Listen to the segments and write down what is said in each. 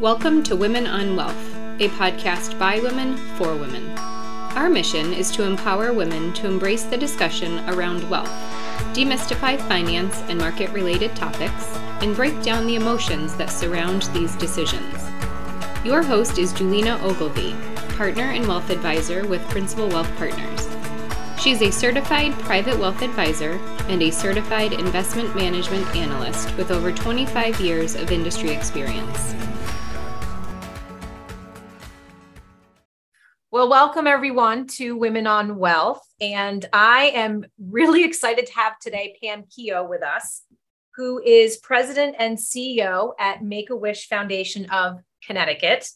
Welcome to Women on Wealth, a podcast by women for women. Our mission is to empower women to embrace the discussion around wealth, demystify finance and market related topics, and break down the emotions that surround these decisions. Your host is Julina Ogilvie, partner and wealth advisor with Principle Wealth Partners. She is a certified private wealth advisor and a certified investment management analyst with over 25 years of industry experience. Well, welcome everyone to Women on Wealth. And I am really excited to have today Pam Keough with us, who is president and CEO at Make a Wish Foundation of Connecticut.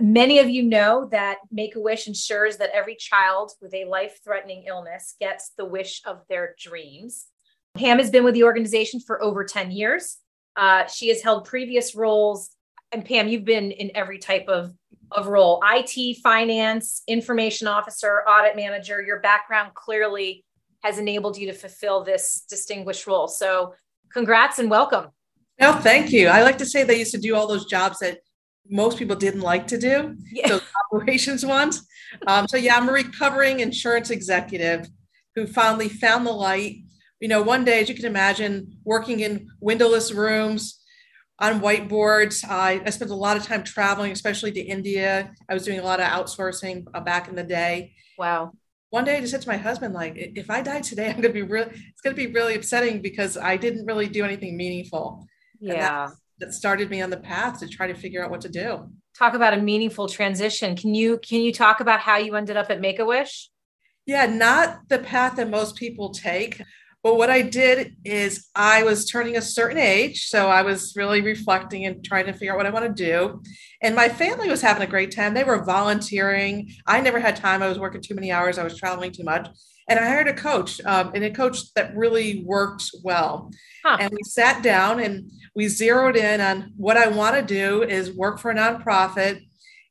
Many of you know that Make a Wish ensures that every child with a life threatening illness gets the wish of their dreams. Pam has been with the organization for over 10 years. Uh, she has held previous roles. And Pam, you've been in every type of, of role IT, finance, information officer, audit manager. Your background clearly has enabled you to fulfill this distinguished role. So, congrats and welcome. No, thank you. I like to say they used to do all those jobs that most people didn't like to do, yeah. those operations ones. Um, so yeah, I'm a recovering insurance executive who finally found the light. You know, one day, as you can imagine, working in windowless rooms on whiteboards. I, I spent a lot of time traveling, especially to India. I was doing a lot of outsourcing uh, back in the day. Wow. One day I just said to my husband, like, if I die today, I'm gonna be really it's gonna be really upsetting because I didn't really do anything meaningful. Yeah that started me on the path to try to figure out what to do. Talk about a meaningful transition. Can you can you talk about how you ended up at Make a Wish? Yeah, not the path that most people take. But what I did is I was turning a certain age. So I was really reflecting and trying to figure out what I want to do. And my family was having a great time. They were volunteering. I never had time. I was working too many hours. I was traveling too much. And I hired a coach, um, and a coach that really worked well. Huh. And we sat down and we zeroed in on what I want to do is work for a nonprofit,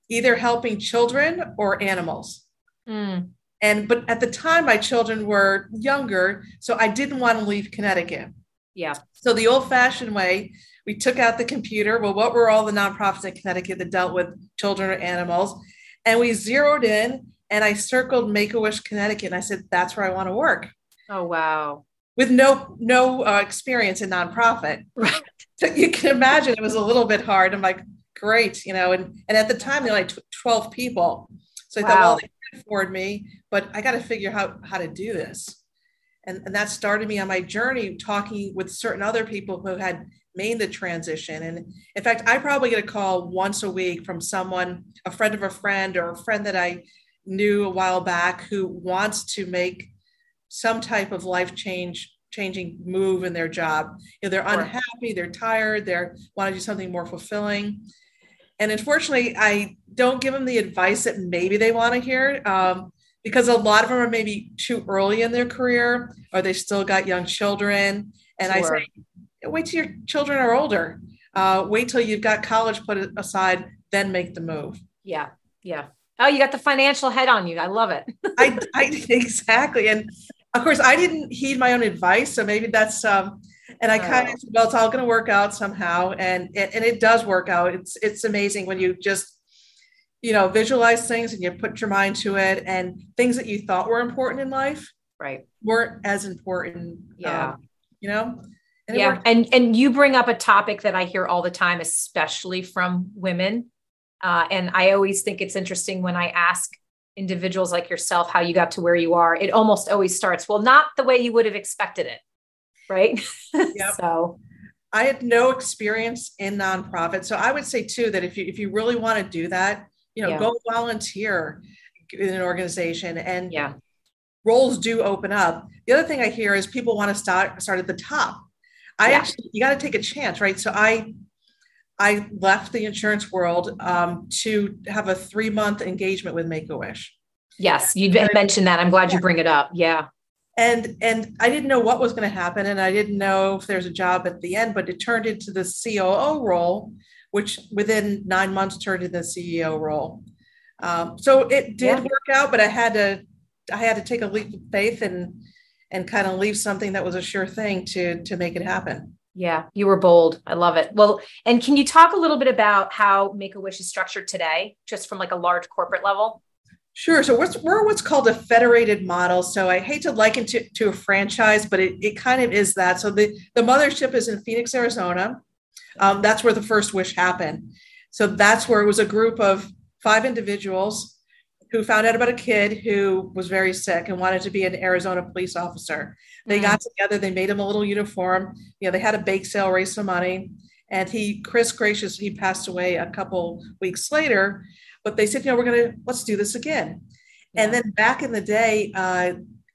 either helping children or animals. Mm. And but at the time, my children were younger, so I didn't want to leave Connecticut. Yeah. So the old-fashioned way, we took out the computer. Well, what were all the nonprofits in Connecticut that dealt with children or animals? And we zeroed in, and I circled Make a Wish Connecticut, and I said that's where I want to work. Oh wow! With no no uh, experience in nonprofit, right? So you can imagine it was a little bit hard. I'm like, great, you know, and and at the time they were like 12 people, so I wow. thought, well, can afford me, but I got to figure out how, how to do this. And, and that started me on my journey talking with certain other people who had made the transition. And in fact, I probably get a call once a week from someone, a friend of a friend, or a friend that I knew a while back who wants to make some type of life change changing move in their job. You know, they're unhappy, they're tired, they want to do something more fulfilling. And unfortunately, I don't give them the advice that maybe they want to hear um, because a lot of them are maybe too early in their career or they still got young children. And sure. I say, wait till your children are older. Uh, wait till you've got college put aside, then make the move. Yeah. Yeah. Oh, you got the financial head on you. I love it. I, I exactly. And of course, I didn't heed my own advice, so maybe that's um, and I kind of oh. well, it's all going to work out somehow, and and it does work out. It's it's amazing when you just you know visualize things and you put your mind to it, and things that you thought were important in life, right, weren't as important. Yeah, um, you know. And yeah, and and you bring up a topic that I hear all the time, especially from women, uh, and I always think it's interesting when I ask individuals like yourself how you got to where you are it almost always starts well not the way you would have expected it right yep. so i had no experience in nonprofit so i would say too that if you if you really want to do that you know yeah. go volunteer in an organization and yeah roles do open up the other thing i hear is people want to start start at the top i yeah. actually you got to take a chance right so i I left the insurance world um, to have a three month engagement with Make a Wish. Yes, you mentioned that. I'm glad you bring it up. Yeah. And and I didn't know what was going to happen, and I didn't know if there's a job at the end, but it turned into the COO role, which within nine months turned into the CEO role. Um, so it did yeah. work out, but I had to I had to take a leap of faith and and kind of leave something that was a sure thing to to make it happen. Yeah, you were bold. I love it. Well, and can you talk a little bit about how Make a Wish is structured today, just from like a large corporate level? Sure. So we're, what's called a federated model. So I hate to liken to, to a franchise, but it, it kind of is that. So the, the mothership is in Phoenix, Arizona. Um, that's where the first wish happened. So that's where it was a group of five individuals who found out about a kid who was very sick and wanted to be an Arizona police officer. They mm. got together, they made him a little uniform. You know, they had a bake sale, raised some money, and he, Chris Greicius, he passed away a couple weeks later. But they said, you know, we're gonna let's do this again. Yeah. And then back in the day, uh,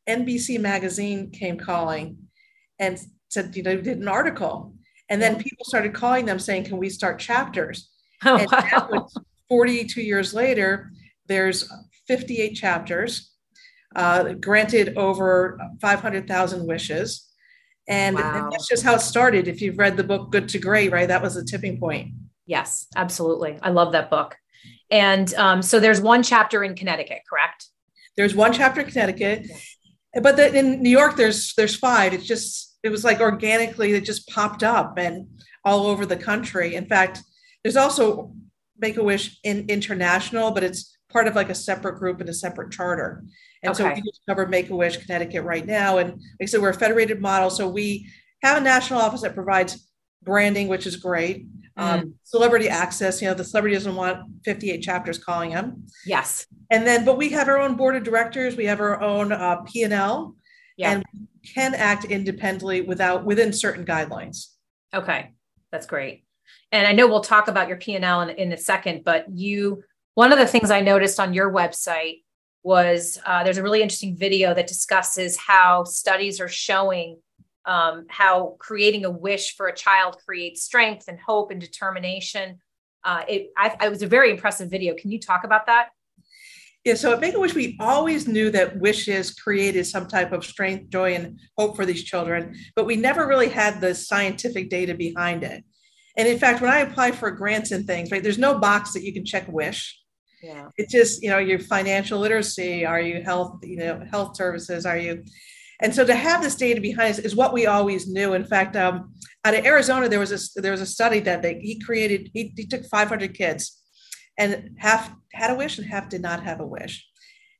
NBC Magazine came calling and said, you know, did an article, and then people started calling them saying, "Can we start chapters?" Oh, and wow. 42 years later, there's 58 chapters, uh, granted over 500,000 wishes. And, wow. and, that's just how it started. If you've read the book Good to Great, right? That was the tipping point. Yes, absolutely. I love that book. And um, so there's one chapter in Connecticut, correct? There's one chapter in Connecticut, but the, in New York, there's there's five. It's just it was like organically it just popped up and all over the country. In fact, there's also Make a Wish in international, but it's part of like a separate group and a separate charter. And okay. so we cover Make a Wish Connecticut right now. And like I said, we're a federated model. So we have a national office that provides branding, which is great. Um, mm. celebrity access, you know, the celebrity doesn't want 58 chapters calling them. Yes. And then, but we have our own board of directors. We have our own uh, P&L yeah. and can act independently without within certain guidelines. Okay. That's great. And I know we'll talk about your P&L in, in a second, but you one of the things I noticed on your website was uh, there's a really interesting video that discusses how studies are showing um, how creating a wish for a child creates strength and hope and determination. Uh, it, I, it was a very impressive video. Can you talk about that? Yeah, so at Make a Wish, we always knew that wishes created some type of strength, joy, and hope for these children, but we never really had the scientific data behind it. And in fact, when I apply for grants and things, right, there's no box that you can check wish. Yeah. It's just, you know, your financial literacy, are you health, you know, health services, are you? And so to have this data behind us is what we always knew. In fact, um, out of Arizona, there was a there was a study that they, he created. He, he took 500 kids, and half had a wish and half did not have a wish.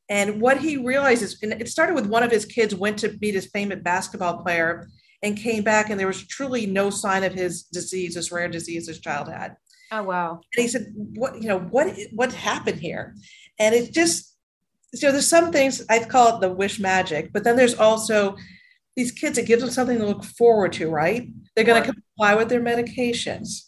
And what he realized is, and it started with one of his kids went to meet his famous basketball player and came back, and there was truly no sign of his disease, this rare disease his child had. Oh wow! And he said, "What you know? What what happened here?" And it just so there's some things I call it the wish magic, but then there's also these kids. It gives them something to look forward to, right? They're going to comply with their medications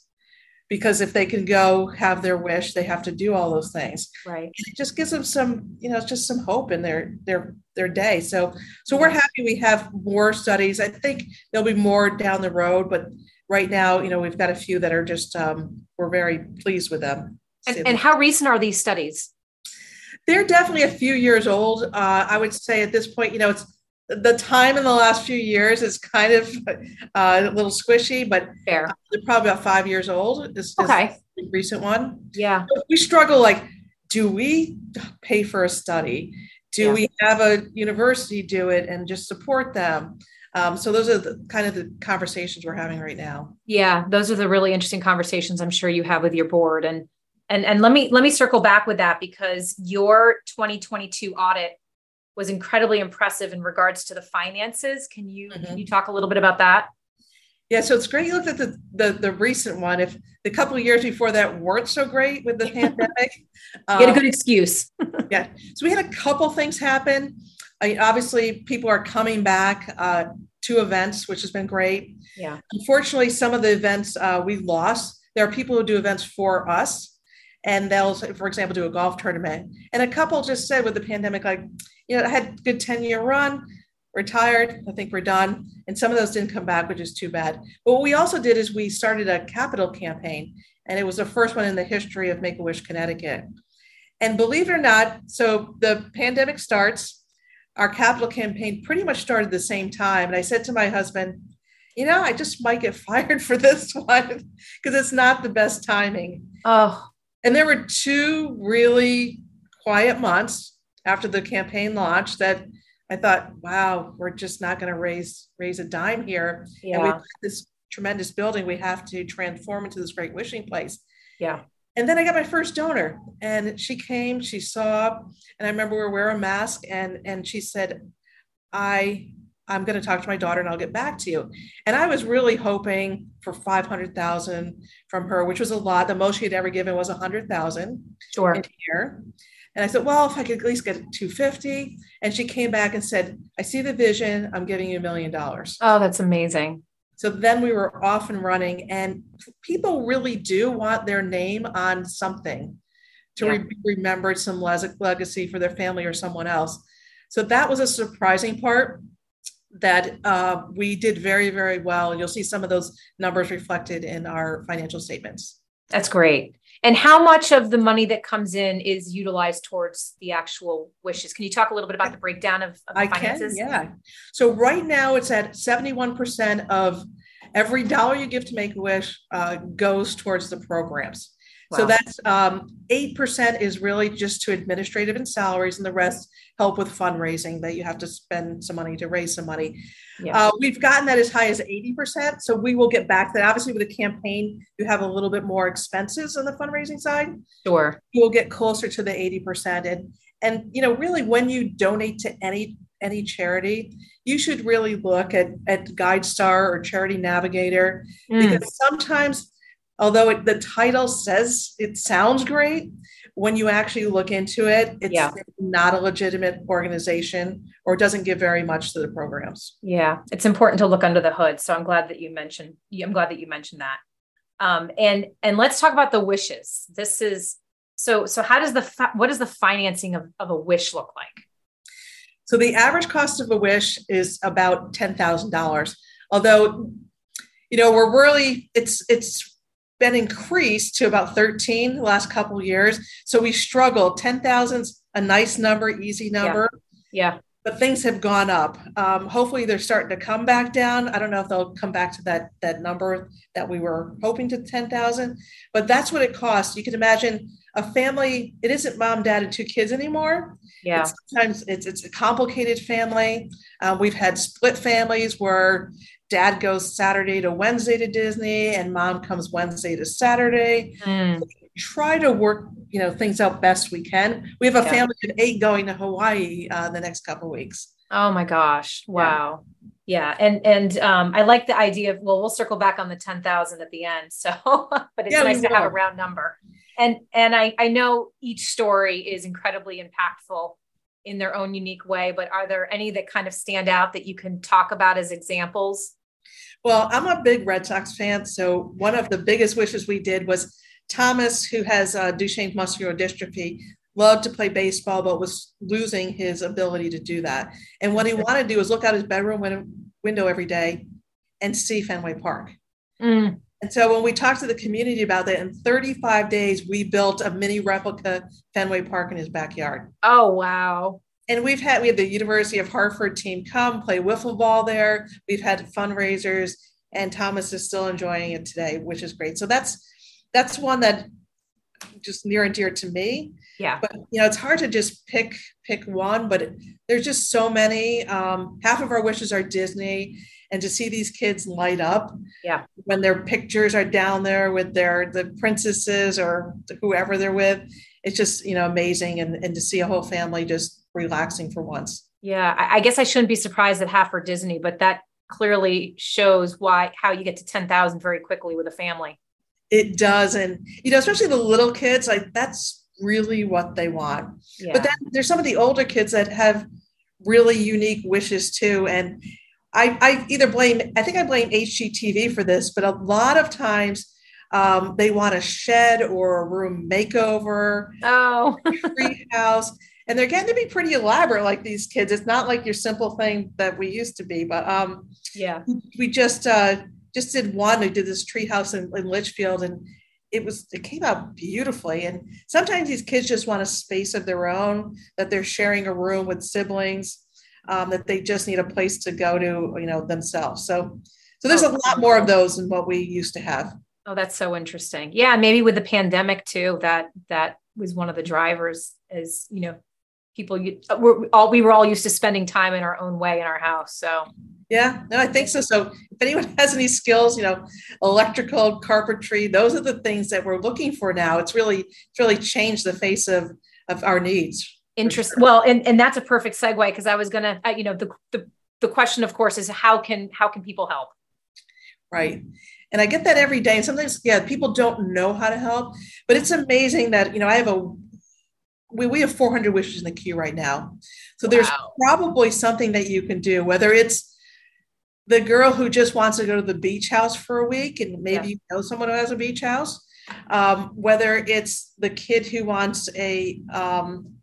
because if they can go have their wish, they have to do all those things. Right. It just gives them some, you know, just some hope in their their their day. So so we're happy we have more studies. I think there'll be more down the road, but right now, you know, we've got a few that are just um, we're very pleased with them. And, and how recent are these studies? They're definitely a few years old. Uh, I would say at this point, you know, it's the time in the last few years is kind of uh, a little squishy, but Fair. they're probably about five years old. Is, okay. Is recent one. Yeah. We struggle like, do we pay for a study? Do yeah. we have a university do it and just support them? Um, so those are the kind of the conversations we're having right now. Yeah, those are the really interesting conversations I'm sure you have with your board. And and and let me let me circle back with that because your 2022 audit was incredibly impressive in regards to the finances. Can you mm-hmm. can you talk a little bit about that? Yeah, so it's great you looked at the the, the recent one. If the couple of years before that weren't so great with the pandemic, you had a um, good excuse. yeah, so we had a couple things happen. I mean, obviously, people are coming back uh, to events, which has been great. Yeah. Unfortunately, some of the events uh, we lost. There are people who do events for us, and they'll, for example, do a golf tournament. And a couple just said with the pandemic, like, you know, I had a good 10 year run, retired, I think we're done. And some of those didn't come back, which is too bad. But what we also did is we started a capital campaign, and it was the first one in the history of Make a Wish Connecticut. And believe it or not, so the pandemic starts, our capital campaign pretty much started the same time. And I said to my husband, you know, I just might get fired for this one because it's not the best timing. Oh. And there were two really quiet months after the campaign launch that I thought, wow, we're just not going to raise raise a dime here. Yeah. And we this tremendous building we have to transform into this great wishing place. Yeah. And then I got my first donor, and she came, she saw, and I remember we were wearing a mask, and and she said, "I I'm going to talk to my daughter and I'll get back to you. And I was really hoping for 500,000 from her, which was a lot. The most she had ever given was 100,000 sure. in here. And I said, well, if I could at least get 250. And she came back and said, I see the vision. I'm giving you a million dollars. Oh, that's amazing. So then we were off and running. And people really do want their name on something to yeah. be remembered, some legacy for their family or someone else. So that was a surprising part that uh, we did very, very well. And you'll see some of those numbers reflected in our financial statements. That's great. And how much of the money that comes in is utilized towards the actual wishes? Can you talk a little bit about the breakdown of, of the I finances? Can, yeah. So right now it's at 71% of every dollar you give to Make a Wish uh, goes towards the programs. Wow. So that's um, 8% is really just to administrative and salaries, and the rest help with fundraising that you have to spend some money to raise some money. Yeah. Uh, we've gotten that as high as 80%. So we will get back to that. Obviously, with a campaign, you have a little bit more expenses on the fundraising side. Sure. You will get closer to the 80%. And and you know, really when you donate to any any charity, you should really look at, at GuideStar or Charity Navigator mm. because sometimes although it, the title says it sounds great, when you actually look into it, it's yeah. not a legitimate organization or doesn't give very much to the programs. Yeah, it's important to look under the hood. So I'm glad that you mentioned. I'm glad that you mentioned that. Um, and and let's talk about the wishes. This is so so. How does the what does the financing of, of a wish look like? So the average cost of a wish is about ten thousand dollars. Although, you know, we're really it's it's been increased to about 13 the last couple years. So we struggled. 10,000's a nice number, easy number. Yeah. yeah. But things have gone up. Um, hopefully they're starting to come back down. I don't know if they'll come back to that that number that we were hoping to 10,000, but that's what it costs. You can imagine a family, it isn't mom, dad, and two kids anymore. Yeah. It's sometimes it's, it's a complicated family. Uh, we've had split families where dad goes Saturday to Wednesday to Disney and mom comes Wednesday to Saturday. Mm. So try to work, you know, things out best we can. We have a yeah. family of eight going to Hawaii uh, the next couple weeks. Oh my gosh. Wow. Yeah. yeah. And, and um, I like the idea of, well, we'll circle back on the 10,000 at the end. So, but it's yeah, nice to have a round number. And, and I, I know each story is incredibly impactful in their own unique way, but are there any that kind of stand out that you can talk about as examples? Well, I'm a big Red Sox fan. So one of the biggest wishes we did was Thomas, who has uh, Duchenne muscular dystrophy, loved to play baseball, but was losing his ability to do that. And what he wanted to do was look out his bedroom window every day and see Fenway Park. Mm. And so when we talked to the community about that, in 35 days, we built a mini replica Fenway Park in his backyard. Oh, wow and we've had we had the University of Hartford team come play wiffle ball there. We've had fundraisers, and Thomas is still enjoying it today, which is great. So that's that's one that just near and dear to me. Yeah. But you know, it's hard to just pick pick one, but it, there's just so many. Um, half of our wishes are Disney, and to see these kids light up, yeah, when their pictures are down there with their the princesses or whoever they're with, it's just you know amazing, and and to see a whole family just relaxing for once. Yeah, I, I guess I shouldn't be surprised that half are Disney, but that clearly shows why how you get to 10,000 very quickly with a family. It does. And, you know, especially the little kids, like that's really what they want. Yeah. But then there's some of the older kids that have really unique wishes too. And I, I either blame, I think I blame HGTV for this, but a lot of times um, they want a shed or a room makeover, oh, tree house and they're getting to be pretty elaborate like these kids. It's not like your simple thing that we used to be but um yeah. we just uh just did one. We did this tree house in, in litchfield and it was it came out beautifully. And sometimes these kids just want a space of their own that they're sharing a room with siblings um, that they just need a place to go to you know themselves. So so there's oh, a lot more of those than what we used to have. Oh that's so interesting. Yeah maybe with the pandemic too that that was one of the drivers is you know people you we're all we were all used to spending time in our own way in our house so. Yeah no i think so. So if anyone has any skills you know electrical carpentry those are the things that we're looking for now. It's really it's really changed the face of of our needs interest sure. well and and that's a perfect segue because i was gonna uh, you know the, the the question of course is how can how can people help right and i get that every day and sometimes yeah people don't know how to help but it's amazing that you know i have a we, we have 400 wishes in the queue right now. So there's probably something that you can do, whether it's the girl who just wants to go to the beach house for a week and maybe yeah. you know someone who has a beach house, um, whether it's the kid who wants a, um,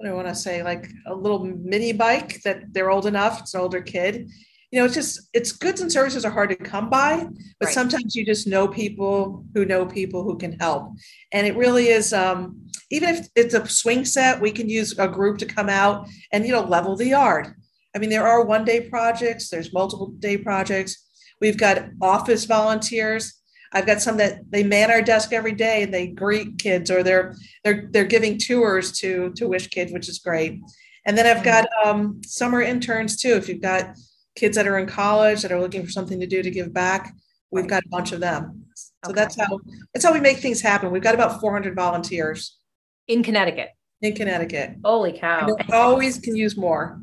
what do I want to say, like a little mini bike that they're old enough, it's an older kid. You know, it's just, it's goods and services are hard to come by, but right. sometimes you just know people who know people who can help. And it really is, um, even if it's a swing set, we can use a group to come out and you know level the yard. I mean, there are one day projects. There's multiple day projects. We've got office volunteers. I've got some that they man our desk every day and they greet kids or they're they're they're giving tours to to wish kids, which is great. And then I've got um, summer interns too. If you've got kids that are in college that are looking for something to do to give back, we've got a bunch of them. So okay. that's how that's how we make things happen. We've got about 400 volunteers in Connecticut. In Connecticut. Holy cow. always can use more.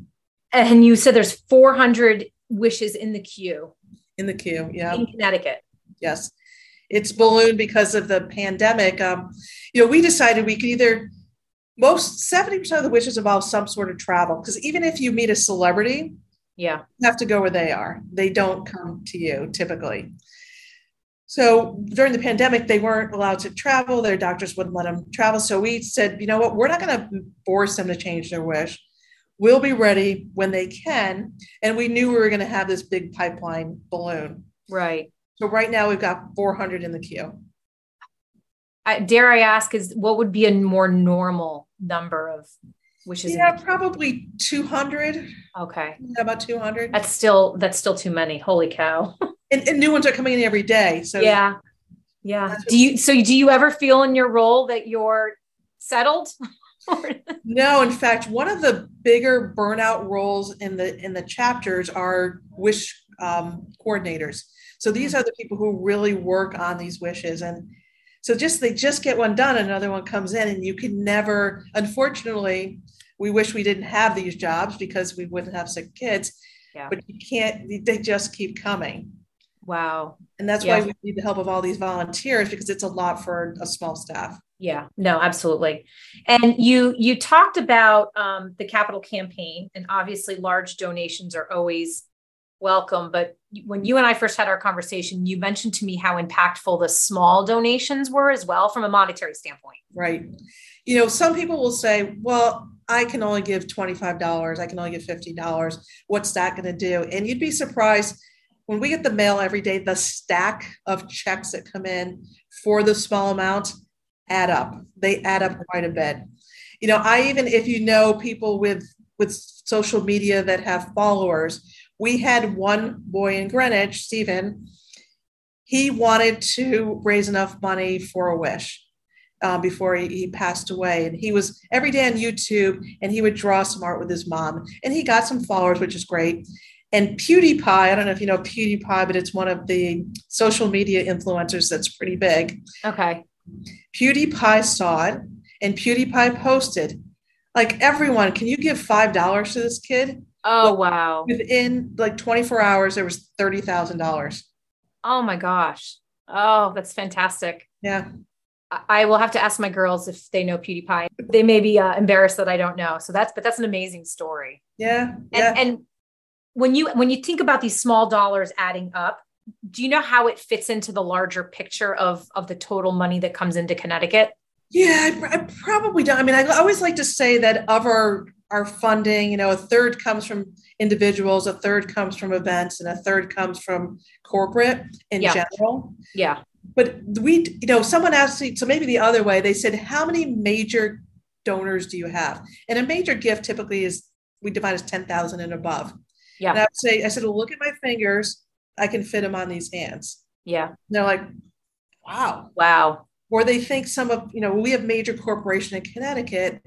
And you said there's 400 wishes in the queue. In the queue, yeah. In Connecticut. Yes. It's ballooned because of the pandemic. Um, you know, we decided we could either most 70% of the wishes involve some sort of travel because even if you meet a celebrity, yeah, you have to go where they are. They don't come to you typically. So during the pandemic, they weren't allowed to travel. Their doctors wouldn't let them travel. So we said, you know what, we're not going to force them to change their wish. We'll be ready when they can. And we knew we were going to have this big pipeline balloon. Right. So right now we've got 400 in the queue. I, dare I ask, is what would be a more normal number of wishes? Yeah, probably 200. Okay. Yeah, about 200. That's still that's still too many. Holy cow. and, and new ones are coming in every day. So yeah, yeah. Do you so do you ever feel in your role that you're settled? no, in fact, one of the bigger burnout roles in the in the chapters are wish um, coordinators. So these are the people who really work on these wishes and so just they just get one done another one comes in and you can never unfortunately we wish we didn't have these jobs because we wouldn't have sick kids yeah. but you can't they just keep coming Wow. And that's yeah. why we need the help of all these volunteers because it's a lot for a small staff. Yeah, no, absolutely. And you you talked about um, the capital campaign, and obviously large donations are always welcome. But when you and I first had our conversation, you mentioned to me how impactful the small donations were as well from a monetary standpoint. Right. You know, some people will say, well, I can only give $25, I can only give $50. What's that going to do? And you'd be surprised when we get the mail every day, the stack of checks that come in for the small amount add up. They add up quite a bit. You know, I even if you know people with with social media that have followers, we had one boy in Greenwich, Stephen. He wanted to raise enough money for a wish. Uh, before he, he, passed away. And he was every day on YouTube and he would draw some art with his mom. And he got some followers, which is great. And PewDiePie, I don't know if you know PewDiePie, but it's one of the social media influencers that's pretty big. Okay. PewDiePie saw it and PewDiePie posted, like, everyone, can you give $5 to this kid? Oh, well, wow. Within like 24 hours, there was $30,000. Oh my gosh. Oh, that's fantastic. Yeah. I will have to ask my girls if they know PewDiePie. They may be uh, embarrassed that I don't know. So that's, but that's an amazing story. Yeah. And, yeah. and when you when you think about these small dollars adding up do you know how it fits into the larger picture of of the total money that comes into connecticut yeah I, I probably don't i mean i always like to say that of our our funding you know a third comes from individuals a third comes from events and a third comes from corporate in yeah. general yeah but we you know someone asked me so maybe the other way they said how many major donors do you have and a major gift typically is we define as 10,000 and above yeah. And I would say, I said, well, look at my fingers. I can fit them on these hands. Yeah. And they're like, wow. Wow. Or they think some of, you know, we have major corporation in Connecticut.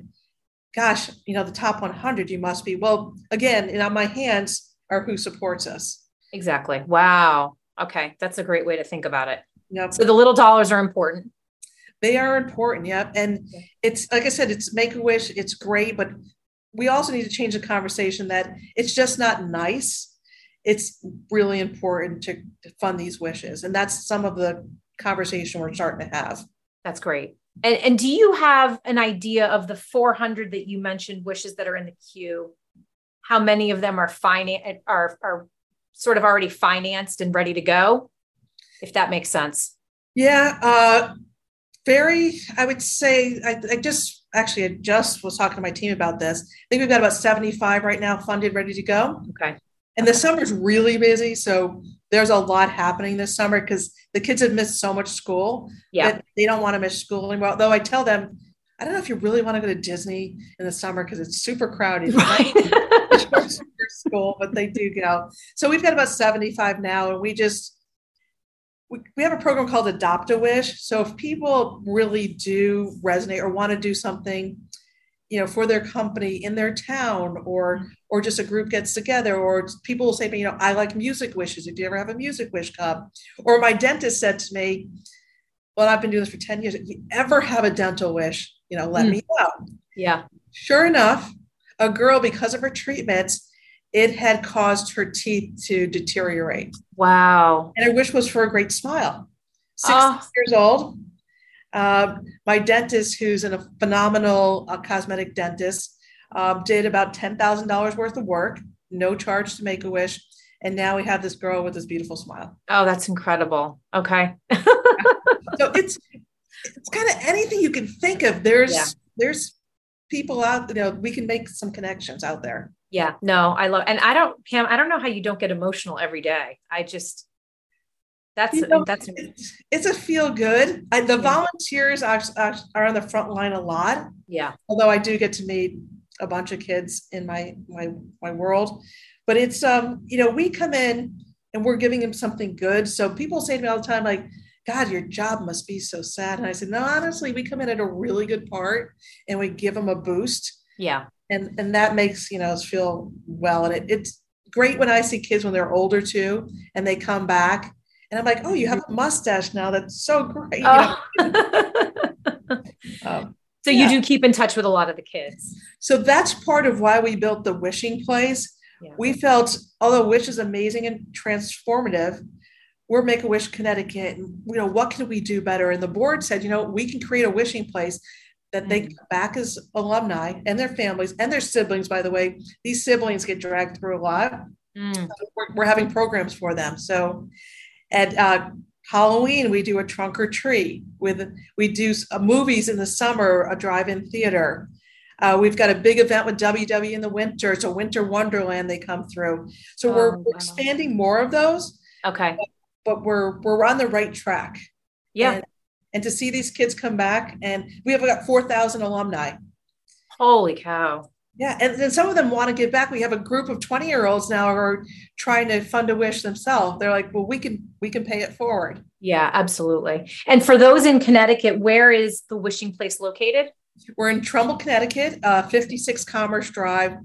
Gosh, you know, the top 100, you must be. Well, again, you know, my hands are who supports us. Exactly. Wow. Okay. That's a great way to think about it. Yep. So the little dollars are important. They are important. Yep. And it's, like I said, it's make a wish. It's great, but we also need to change the conversation that it's just not nice. It's really important to fund these wishes. And that's some of the conversation we're starting to have. That's great. And, and do you have an idea of the 400 that you mentioned wishes that are in the queue? How many of them are finance are are sort of already financed and ready to go? If that makes sense. Yeah, uh, very. I would say I, I just actually I just was talking to my team about this. I think we've got about 75 right now funded, ready to go. Okay. And the summer's really busy, so there's a lot happening this summer because the kids have missed so much school. Yeah. they don't want to miss school anymore. Though I tell them, I don't know if you really want to go to Disney in the summer because it's super crowded. Right. school, but they do go. So we've got about 75 now, and we just we, we have a program called Adopt a Wish. So if people really do resonate or want to do something, you know, for their company in their town, or or just a group gets together, or people will say, you know, I like music wishes. If you ever have a music wish club, or my dentist said to me, well, I've been doing this for 10 years. If you ever have a dental wish, you know, let mm. me know. Yeah. Sure enough, a girl, because of her treatments, it had caused her teeth to deteriorate. Wow. And her wish was for a great smile. Six oh. years old. Uh, my dentist, who's a phenomenal uh, cosmetic dentist, um, did about $10,000 worth of work, no charge to make a wish. And now we have this girl with this beautiful smile. Oh, that's incredible. Okay. so it's it's kind of anything you can think of. There's yeah. there's people out, you know, we can make some connections out there. Yeah, no, I love, and I don't, Pam, I don't know how you don't get emotional every day. I just, that's, you know, that's, it's, it's, a feel good. I, the yeah. volunteers are, are on the front line a lot. Yeah. Although I do get to meet a bunch of kids in my, my, my world, but it's, um, you know, we come in and we're giving them something good. So people say to me all the time, like, God, your job must be so sad. And I said, no, honestly, we come in at a really good part and we give them a boost. Yeah and and that makes you know us feel well and it, it's great when i see kids when they're older too and they come back and i'm like oh you have a mustache now that's so great oh. um, so yeah. you do keep in touch with a lot of the kids so that's part of why we built the wishing place yeah. we felt although wish is amazing and transformative we're make a wish connecticut and you know what can we do better and the board said you know we can create a wishing place that they mm. come back as alumni and their families and their siblings, by the way. These siblings get dragged through a lot. Mm. So we're, we're, having programs for them. So at uh, Halloween, we do a trunk or treat with, we do uh, movies in the summer, a drive-in theater. Uh, we've got a big event with WW in the winter. It's a winter wonderland they come through. So oh, we're, wow. expanding more of those. Okay. But, but, we're we're on the right track. Yeah. And and to see these kids come back and we have got 4,000 alumni. Holy cow. Yeah. And then some of them want to give back. We have a group of 20 year olds now who are trying to fund a wish themselves. They're like, well, we can, we can pay it forward. Yeah, absolutely. And for those in Connecticut, where is the wishing place located? We're in Trumbull, Connecticut, uh, 56 Commerce Drive.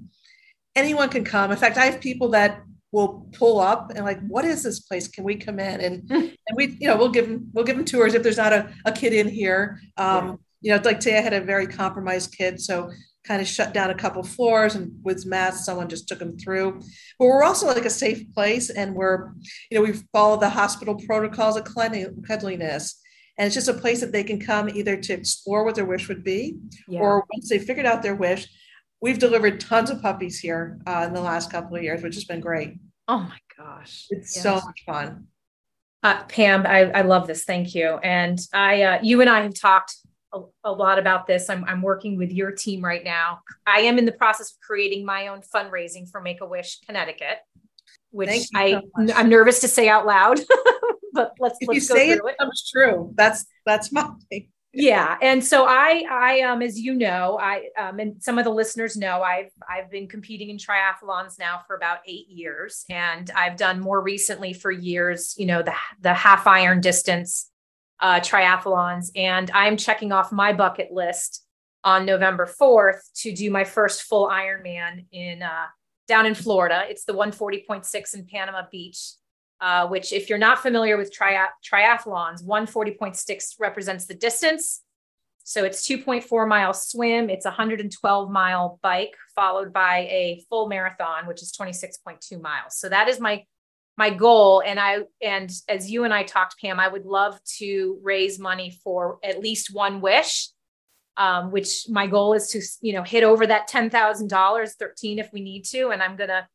Anyone can come. In fact, I have people that will pull up and like, what is this place? Can we come in? And and we, you know, we'll give them we'll give them tours if there's not a, a kid in here. Um, yeah. you know, like today I had a very compromised kid, so kind of shut down a couple floors and with masks, someone just took them through. But we're also like a safe place and we're, you know, we follow the hospital protocols of cleanliness. And it's just a place that they can come either to explore what their wish would be, yeah. or once they figured out their wish, we've delivered tons of puppies here uh, in the last couple of years, which has been great. Oh my gosh. It's yes. so much fun. Uh, Pam, I, I love this. Thank you. And I, uh, you and I have talked a, a, lot about this. I'm, I'm working with your team right now. I am in the process of creating my own fundraising for Make a Wish Connecticut, which I, so I'm nervous to say out loud, but let's, if let's you say it, it comes true. That's, that's my thing yeah and so i i um as you know i um and some of the listeners know i've i've been competing in triathlons now for about eight years and i've done more recently for years you know the the half iron distance uh triathlons and i'm checking off my bucket list on November 4th to do my first full Ironman in uh, down in Florida. It's the 140.6 in Panama Beach, uh, which, if you're not familiar with tri- triathlons, 140.6 represents the distance. So it's 2.4 mile swim, it's 112 mile bike, followed by a full marathon, which is 26.2 miles. So that is my my goal and i and as you and i talked pam i would love to raise money for at least one wish um, which my goal is to you know hit over that $10000 13 if we need to and i'm going to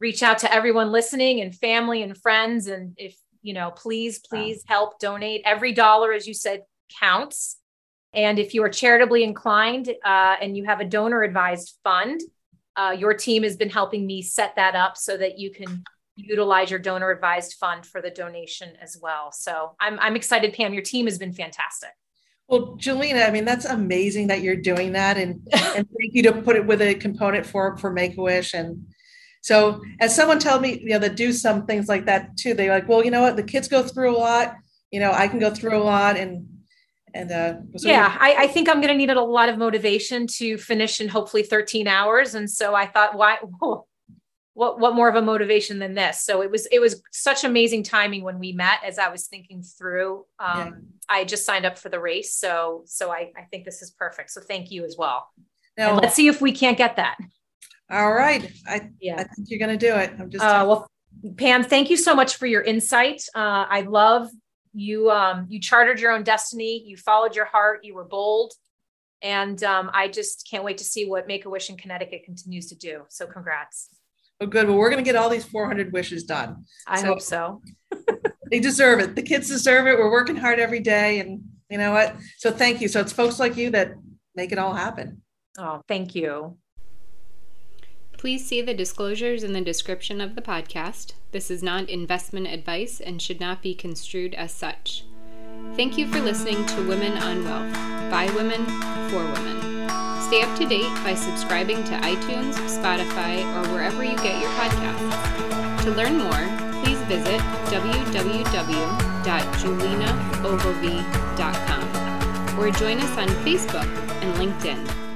reach out to everyone listening and family and friends and if you know please please wow. help donate every dollar as you said counts and if you are charitably inclined uh, and you have a donor advised fund uh, your team has been helping me set that up so that you can utilize your donor advised fund for the donation as well so i'm, I'm excited pam your team has been fantastic well, Julina, I mean, that's amazing that you're doing that. And, and thank you to put it with a component for, for Make-A-Wish. And so as someone told me, you know, that do some things like that too, they're like, well, you know what, the kids go through a lot, you know, I can go through a lot. And, and, uh, so yeah, I, I think I'm going to need a lot of motivation to finish in hopefully 13 hours. And so I thought, why, whoa, what what more of a motivation than this? So it was it was such amazing timing when we met as i was thinking through um, yeah. i just signed up for the race. So so i i think this is perfect. So thank you as well. Now, and let's see if we can't get that. All right. I yeah. I think you're going to do it. I'm just uh, well pam thank you so much for your insight. Uh, i love you um, you chartered your own destiny. You followed your heart. You were bold. And um, i just can't wait to see what make a wish in connecticut continues to do. So congrats Oh, good. Well, we're going to get all these 400 wishes done. I so, hope so. they deserve it. The kids deserve it. We're working hard every day. And you know what? So thank you. So it's folks like you that make it all happen. Oh, thank you. Please see the disclosures in the description of the podcast. This is not investment advice and should not be construed as such. Thank you for listening to Women on Wealth by women for women. Stay up to date by subscribing to iTunes, Spotify, or wherever you get your podcasts. To learn more, please visit www.julinaogilvie.com or join us on Facebook and LinkedIn.